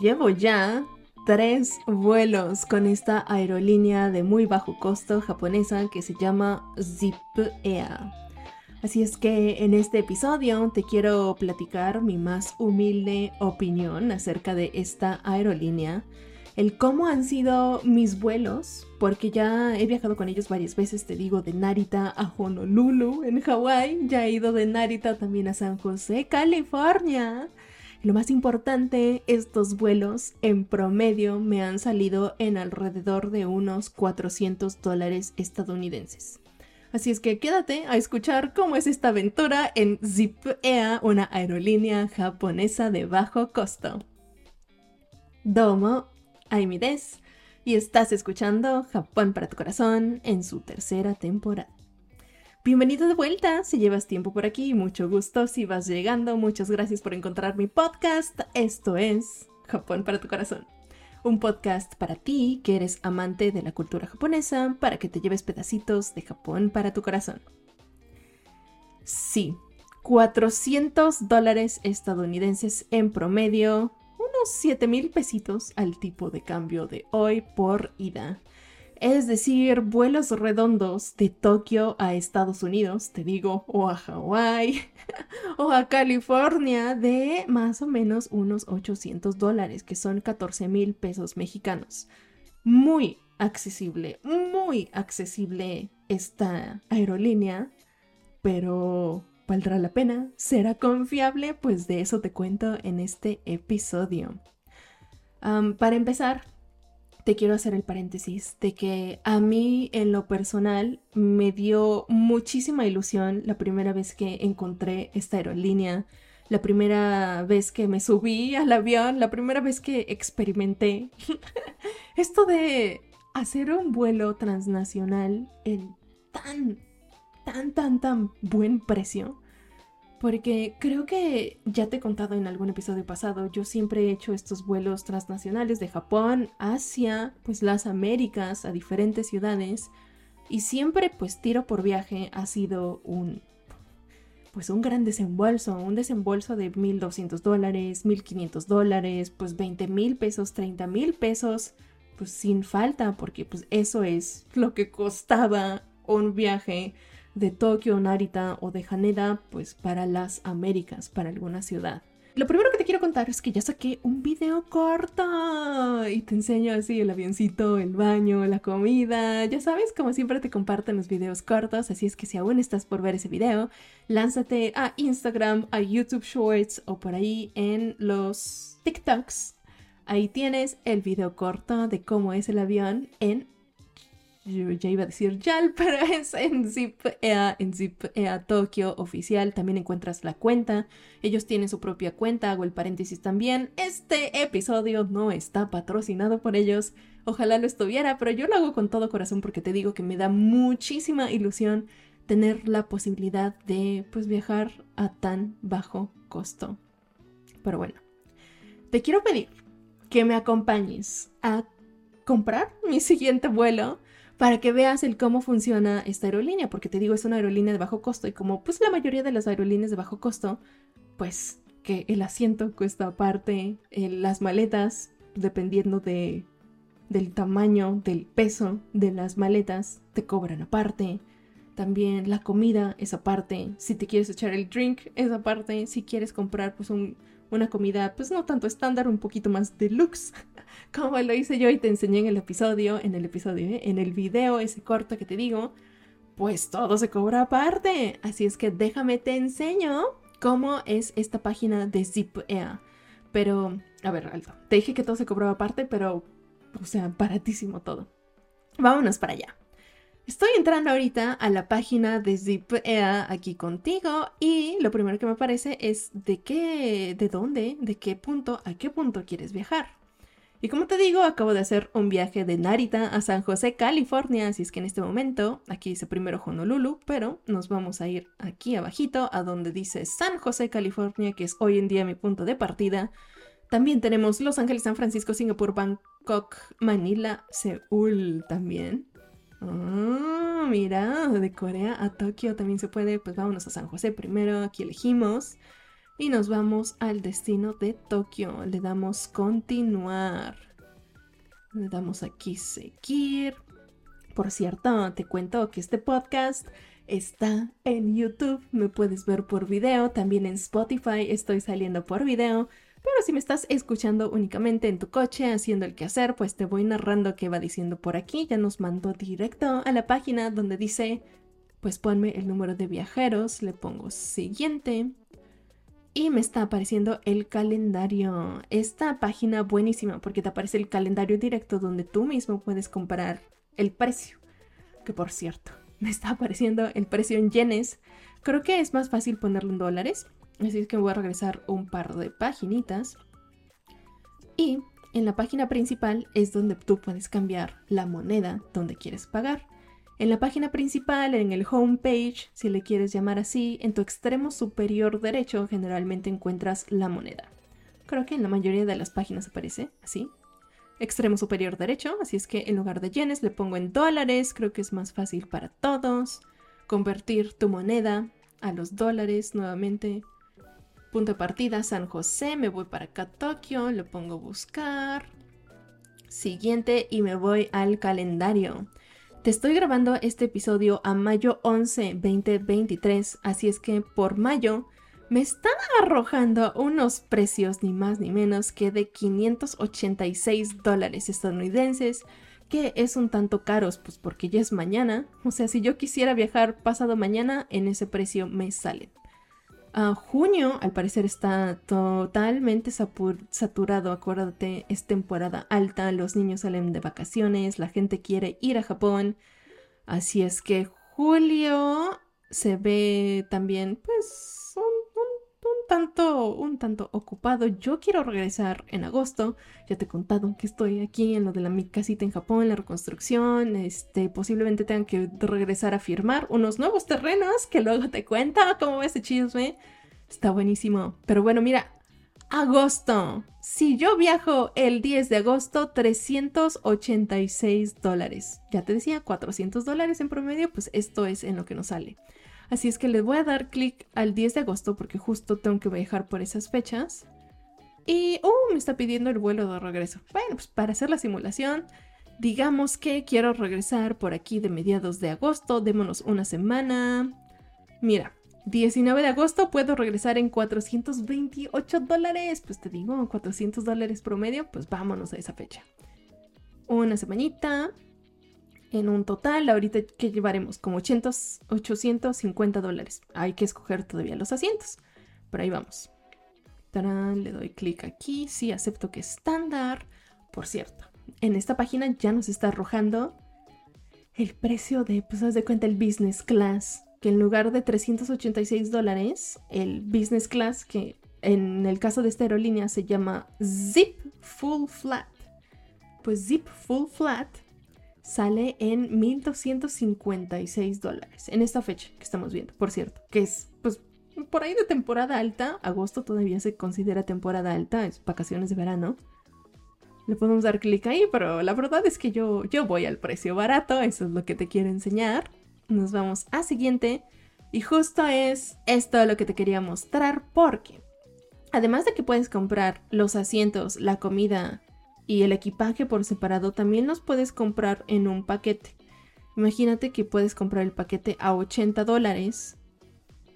llevo ya tres vuelos con esta aerolínea de muy bajo costo japonesa que se llama Zip Air. Así es que en este episodio te quiero platicar mi más humilde opinión acerca de esta aerolínea, el cómo han sido mis vuelos, porque ya he viajado con ellos varias veces, te digo, de Narita a Honolulu en Hawái, ya he ido de Narita también a San José, California. Lo más importante, estos vuelos en promedio me han salido en alrededor de unos 400 dólares estadounidenses. Así es que quédate a escuchar cómo es esta aventura en Zip Air, una aerolínea japonesa de bajo costo. Domo, Aimides, y estás escuchando Japón para tu corazón en su tercera temporada. Bienvenido de vuelta, si llevas tiempo por aquí, mucho gusto, si vas llegando, muchas gracias por encontrar mi podcast. Esto es Japón para tu corazón un podcast para ti que eres amante de la cultura japonesa, para que te lleves pedacitos de Japón para tu corazón. Sí, 400 dólares estadounidenses en promedio, unos 7 mil pesitos al tipo de cambio de hoy por ida es decir, vuelos redondos de Tokio a Estados Unidos, te digo, o a Hawái, o a California, de más o menos unos 800 dólares, que son 14 mil pesos mexicanos. Muy accesible, muy accesible esta aerolínea, pero ¿valdrá la pena? ¿Será confiable? Pues de eso te cuento en este episodio. para empezar, te quiero hacer el paréntesis de que a mí en lo personal me dio muchísima ilusión la primera vez que encontré esta aerolínea, la primera vez que me subí al avión, la primera vez que experimenté esto de hacer un vuelo transnacional en tan, tan, tan, tan buen precio porque creo que ya te he contado en algún episodio pasado, yo siempre he hecho estos vuelos transnacionales de Japón, Asia, pues las Américas, a diferentes ciudades, y siempre pues tiro por viaje ha sido un pues un gran desembolso, un desembolso de 1.200 dólares, 1.500 dólares, pues 20 mil pesos, 30 mil pesos, pues sin falta, porque pues eso es lo que costaba un viaje de Tokio, Narita o de Haneda, pues para las Américas, para alguna ciudad. Lo primero que te quiero contar es que ya saqué un video corto y te enseño así el avioncito, el baño, la comida. Ya sabes, como siempre te comparten los videos cortos, así es que si aún estás por ver ese video, lánzate a Instagram, a YouTube Shorts o por ahí en los TikToks. Ahí tienes el video corto de cómo es el avión en yo ya iba a decir YAL, pero es en ZipEA, en ZipEA Tokio oficial. También encuentras la cuenta. Ellos tienen su propia cuenta, hago el paréntesis también. Este episodio no está patrocinado por ellos. Ojalá lo estuviera, pero yo lo hago con todo corazón porque te digo que me da muchísima ilusión tener la posibilidad de pues viajar a tan bajo costo. Pero bueno, te quiero pedir que me acompañes a comprar mi siguiente vuelo para que veas el cómo funciona esta aerolínea, porque te digo, es una aerolínea de bajo costo y como pues la mayoría de las aerolíneas de bajo costo, pues que el asiento cuesta aparte, eh, las maletas, dependiendo de, del tamaño, del peso de las maletas, te cobran aparte. También la comida es aparte. Si te quieres echar el drink es aparte. Si quieres comprar pues un, una comida pues no tanto estándar, un poquito más deluxe, como lo hice yo y te enseñé en el episodio, en el episodio, ¿eh? en el video ese corto que te digo, pues todo se cobra aparte. Así es que déjame te enseño cómo es esta página de ZipEA. Pero, a ver, Alto, te dije que todo se cobraba aparte, pero, o sea, baratísimo todo. Vámonos para allá. Estoy entrando ahorita a la página de ZipEA aquí contigo y lo primero que me aparece es de qué, de dónde, de qué punto, a qué punto quieres viajar. Y como te digo, acabo de hacer un viaje de Narita a San José, California, así es que en este momento, aquí dice primero Honolulu, pero nos vamos a ir aquí abajito a donde dice San José, California, que es hoy en día mi punto de partida. También tenemos Los Ángeles, San Francisco, Singapur, Bangkok, Manila, Seúl también. Ah, mira, de Corea a Tokio también se puede. Pues vámonos a San José primero, aquí elegimos. y nos vamos al destino de Tokio. Le damos continuar. Le damos aquí seguir. Por cierto, te cuento que este podcast está en YouTube. Me puedes ver por video. También en Spotify estoy saliendo por video. Pero si me estás escuchando únicamente en tu coche haciendo el quehacer, pues te voy narrando qué va diciendo por aquí. Ya nos mandó directo a la página donde dice, pues ponme el número de viajeros. Le pongo siguiente y me está apareciendo el calendario. Esta página buenísima porque te aparece el calendario directo donde tú mismo puedes comparar el precio. Que por cierto, me está apareciendo el precio en yenes. Creo que es más fácil ponerlo en dólares. Así es que voy a regresar un par de paginitas. Y en la página principal es donde tú puedes cambiar la moneda donde quieres pagar. En la página principal, en el home page, si le quieres llamar así, en tu extremo superior derecho generalmente encuentras la moneda. Creo que en la mayoría de las páginas aparece así. Extremo superior derecho, así es que en lugar de yenes le pongo en dólares, creo que es más fácil para todos. Convertir tu moneda a los dólares nuevamente. Punto de partida, San José, me voy para acá, Tokio, le pongo buscar. Siguiente y me voy al calendario. Te estoy grabando este episodio a mayo 11, 2023, así es que por mayo me están arrojando unos precios ni más ni menos que de 586 dólares estadounidenses, que es un tanto caros, pues porque ya es mañana. O sea, si yo quisiera viajar pasado mañana, en ese precio me sale junio, al parecer, está totalmente saturado. Acuérdate, es temporada alta, los niños salen de vacaciones, la gente quiere ir a Japón. Así es que julio se ve también, pues, tanto, un tanto ocupado. Yo quiero regresar en agosto. Ya te he contado que estoy aquí en lo de la mi casita en Japón, la reconstrucción. Este, posiblemente tengan que regresar a firmar unos nuevos terrenos que luego te cuento cómo ves ese chisme. Está buenísimo. Pero bueno, mira, agosto. Si yo viajo el 10 de agosto, 386 dólares. Ya te decía, 400 dólares en promedio, pues esto es en lo que nos sale. Así es que les voy a dar clic al 10 de agosto porque justo tengo que viajar por esas fechas. Y, uh, me está pidiendo el vuelo de regreso. Bueno, pues para hacer la simulación, digamos que quiero regresar por aquí de mediados de agosto. Démonos una semana. Mira, 19 de agosto puedo regresar en 428 dólares. Pues te digo, 400 dólares promedio, pues vámonos a esa fecha. Una semanita. En un total, ahorita que llevaremos como 850 dólares. Hay que escoger todavía los asientos. Pero ahí vamos. le doy clic aquí. Sí, acepto que es estándar. Por cierto, en esta página ya nos está arrojando el precio de, pues haz de cuenta, el business class que en lugar de 386 dólares, el business class, que en el caso de esta aerolínea se llama Zip Full Flat, pues Zip Full Flat sale en 1256 dólares en esta fecha que estamos viendo, por cierto, que es pues por ahí de temporada alta, agosto todavía se considera temporada alta, es vacaciones de verano. Le podemos dar clic ahí, pero la verdad es que yo, yo voy al precio barato, eso es lo que te quiero enseñar nos vamos a siguiente. Y justo es esto lo que te quería mostrar porque además de que puedes comprar los asientos, la comida y el equipaje por separado, también los puedes comprar en un paquete. Imagínate que puedes comprar el paquete a 80 dólares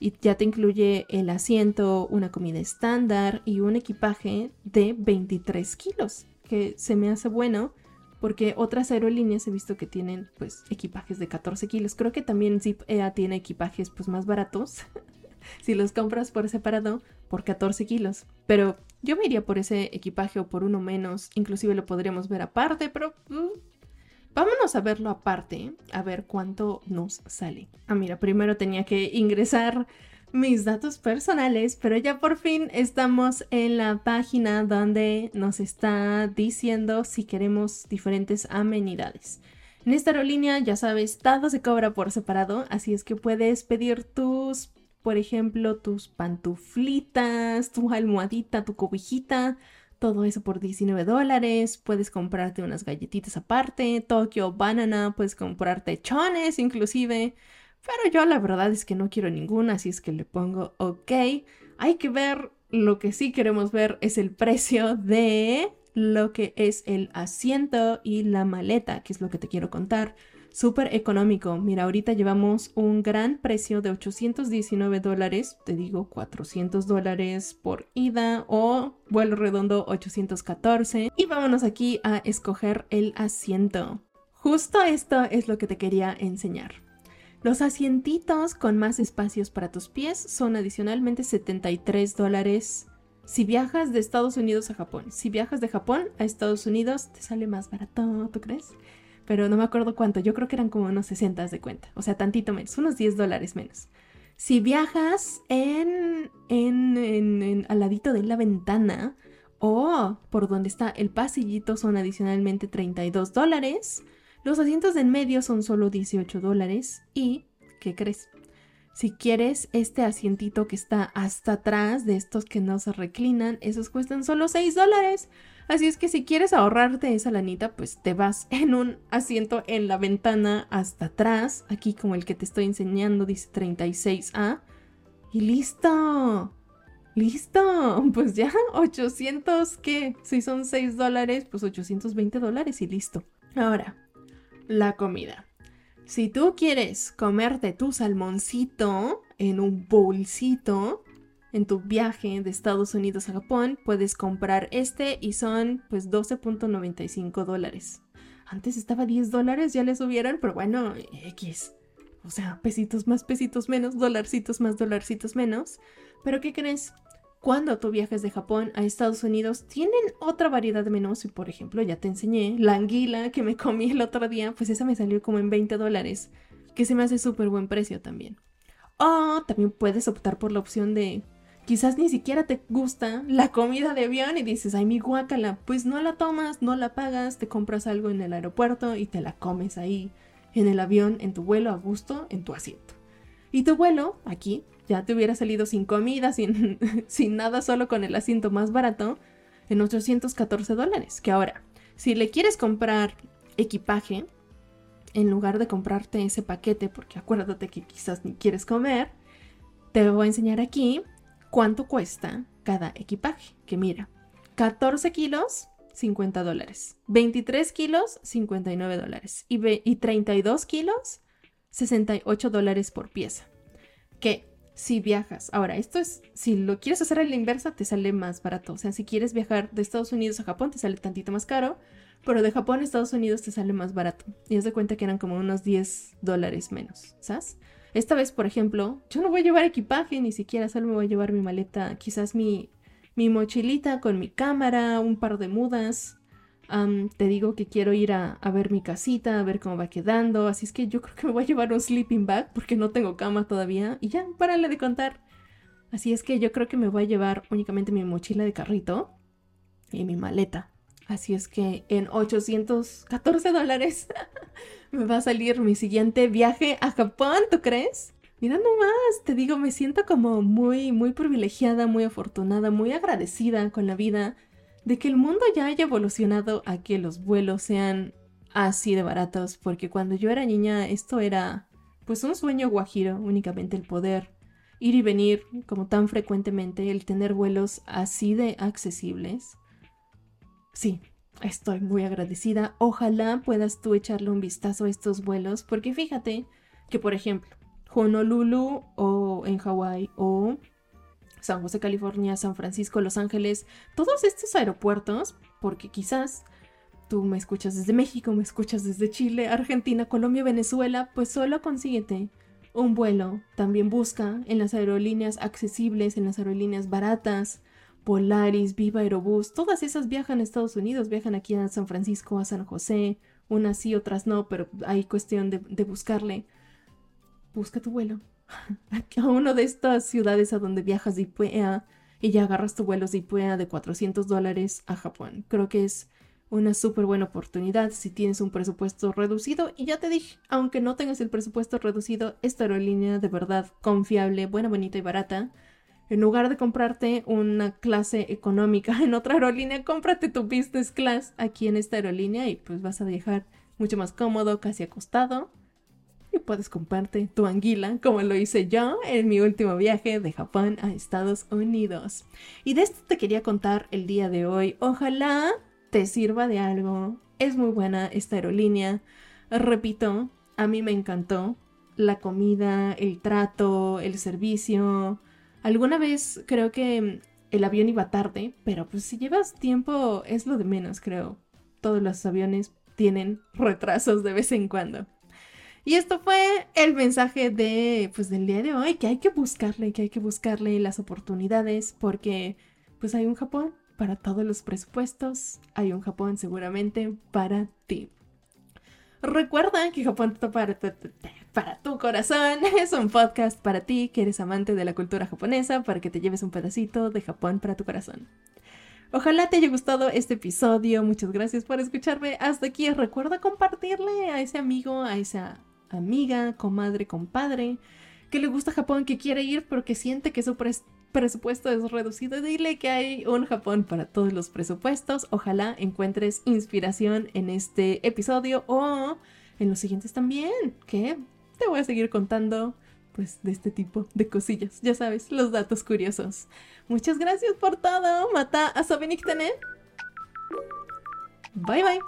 y ya te incluye el asiento, una comida estándar y un equipaje de 23 kilos, que se me hace bueno porque otras aerolíneas he visto que tienen pues equipajes de 14 kilos. Creo que también Zip EA tiene equipajes pues más baratos si los compras por separado por 14 kilos. Pero yo me iría por ese equipaje o por uno menos. Inclusive lo podríamos ver aparte, pero uh, vámonos a verlo aparte, a ver cuánto nos sale. Ah, mira, primero tenía que ingresar mis datos personales, pero ya por fin estamos en la página donde nos está diciendo si queremos diferentes amenidades. En esta aerolínea, ya sabes, todo se cobra por separado, así es que puedes pedir tus, por ejemplo, tus pantuflitas, tu almohadita, tu cobijita, todo eso por 19 dólares. Puedes comprarte unas galletitas aparte, Tokyo Banana, puedes comprarte chones inclusive Pero yo la verdad es que no quiero ninguna, así es que le pongo ok. Hay que ver, lo que sí queremos ver es el precio de lo que es el asiento y la maleta, que es lo que te quiero contar. Súper económico. Mira, ahorita llevamos un gran precio de 819 dólares, te digo 400 dólares por ida o vuelo redondo 814. Y vámonos aquí a escoger el asiento. Justo esto es lo que te quería enseñar. Los asientitos con más espacios para tus pies son adicionalmente 73 dólares si viajas de Estados Unidos a Japón. Si viajas de Japón a Estados Unidos, te sale más barato, ¿tú crees? Pero no me acuerdo cuánto, yo creo que eran como unos 60 de cuenta, o sea, tantito menos, unos 10 dólares menos. Si viajas en, en, al ladito de la ventana o por donde está el pasillito son adicionalmente 32 dólares. Los asientos de en medio son solo 18 dólares. ¿Y qué crees? Si quieres este asientito que está hasta atrás de estos que no se reclinan, esos cuestan solo 6 dólares. Así es que si quieres ahorrarte esa lanita, pues te vas en un asiento en la ventana hasta atrás. Aquí como el que te estoy enseñando dice 36A. Y listo. Listo. Pues ya, 800, ¿qué? Si son 6 dólares, pues 820 dólares y listo. Ahora, la comida. Si tú quieres comerte tu salmoncito en un bolsito en tu viaje de Estados Unidos a Japón, puedes comprar este y son pues 12.95 dólares. Antes estaba 10 dólares, ya le subieron, pero bueno, X. O sea, pesitos más, pesitos menos, dolarcitos más, dolarcitos menos. Pero ¿qué crees? cuando tú viajes de Japón a Estados Unidos, tienen otra variedad de menús. Y por ejemplo, ya te enseñé la anguila que me comí el otro día, pues esa me salió como en 20 dólares, que se me hace súper buen precio también. O también puedes optar por la opción de quizás ni siquiera te gusta la comida de avión y dices, ay, mi guacala, pues no la tomas, no la pagas, te compras algo en el aeropuerto y te la comes ahí en el avión, en tu vuelo a gusto, en tu asiento. Y tu vuelo, aquí, ya te hubiera salido sin comida, sin, sin nada, solo con el asiento más barato, en 814 dólares. Que ahora, si le quieres comprar equipaje, en lugar de comprarte ese paquete, porque acuérdate que quizás ni quieres comer, te voy a enseñar aquí cuánto cuesta cada equipaje. Que mira, 14 kilos, 50 dólares. 23 kilos, 59 dólares. Y, y 32 kilos, 68 dólares por pieza. Que si viajas. Ahora, esto es, si lo quieres hacer a la inversa, te sale más barato. O sea, si quieres viajar de Estados Unidos a Japón, te sale tantito más caro, pero de Japón a Estados Unidos te sale más barato. Y haz de cuenta que eran como unos 10 dólares menos, ¿sabes? Esta vez, por ejemplo, yo no voy a llevar equipaje, ni siquiera solo me voy a llevar mi maleta, quizás mi, mi mochilita con mi cámara, un par de mudas, te digo que quiero ir a, ver mi casita, a ver cómo va quedando. Así es que yo creo que me voy a llevar un sleeping bag porque no tengo cama todavía. Y ya, párale de contar. Así es que yo creo que me voy a llevar únicamente mi mochila de carrito y mi maleta. Así es que en 814 dólares me va a salir mi siguiente viaje a Japón, ¿tú crees? Mira nomás, te digo, me siento como muy, muy privilegiada, muy afortunada, muy agradecida con la vida de que el mundo ya haya evolucionado a que los vuelos sean así de baratos, porque cuando yo era niña esto era pues un sueño guajiro, únicamente el poder ir y venir como tan frecuentemente, el tener vuelos así de accesibles. Sí, estoy muy agradecida. Ojalá puedas tú echarle un vistazo a estos vuelos, porque fíjate que, por ejemplo, Honolulu o en Hawái o San José, California, San Francisco, Los Ángeles, todos estos aeropuertos, porque quizás tú me escuchas desde México, me escuchas desde Chile, Argentina, Colombia, Venezuela, pues solo consíguete un vuelo. También busca en las aerolíneas accesibles, en las aerolíneas baratas, Polaris, Viva Aerobús, todas esas viajan a Estados Unidos, viajan aquí a San Francisco, a San José, unas sí, otras no, pero hay cuestión de, buscarle. Busca tu vuelo a una de estas ciudades a donde viajas de IPEA y ya agarras tu vuelo de IPEA de 400 dólares a Japón. Creo que es una súper buena oportunidad si tienes un presupuesto reducido. Y ya te dije, aunque no tengas el presupuesto reducido, esta aerolínea de verdad confiable, buena, bonita y barata. En lugar de comprarte una clase económica en otra aerolínea, cómprate tu business class aquí en esta aerolínea y pues vas a viajar mucho más cómodo, casi acostado y puedes comprarte tu anguila, como lo hice yo en mi último viaje de Japón a Estados Unidos. Y de esto te quería contar el día de hoy. Ojalá te sirva de algo. Es muy buena esta aerolínea. Repito, a mí me encantó la comida, el trato, el servicio. Alguna vez creo que el avión iba tarde, pero pues si llevas tiempo es lo de menos, creo. Todos los aviones tienen retrasos de vez en cuando. Y esto fue el mensaje de pues del día de hoy, que hay que buscarle, que hay que buscarle las oportunidades porque pues hay un Japón para todos los presupuestos, hay un Japón seguramente para ti. Recuerda que Japón para, para tu corazón es un podcast para ti que eres amante de la cultura japonesa para que te lleves un pedacito de Japón para tu corazón. Ojalá te haya gustado este episodio. Muchas gracias por escucharme hasta aquí. Recuerda compartirle a ese amigo, a esa amiga, comadre, compadre que le gusta Japón, que quiere ir porque siente que su presupuesto es reducido. Dile que hay un Japón para todos los presupuestos. Ojalá encuentres inspiración en este episodio o en los siguientes también, que te voy a seguir contando pues de este tipo de cosillas, ya sabes, los datos curiosos. Muchas gracias por todo, mata a Sabiniktane. Bye bye.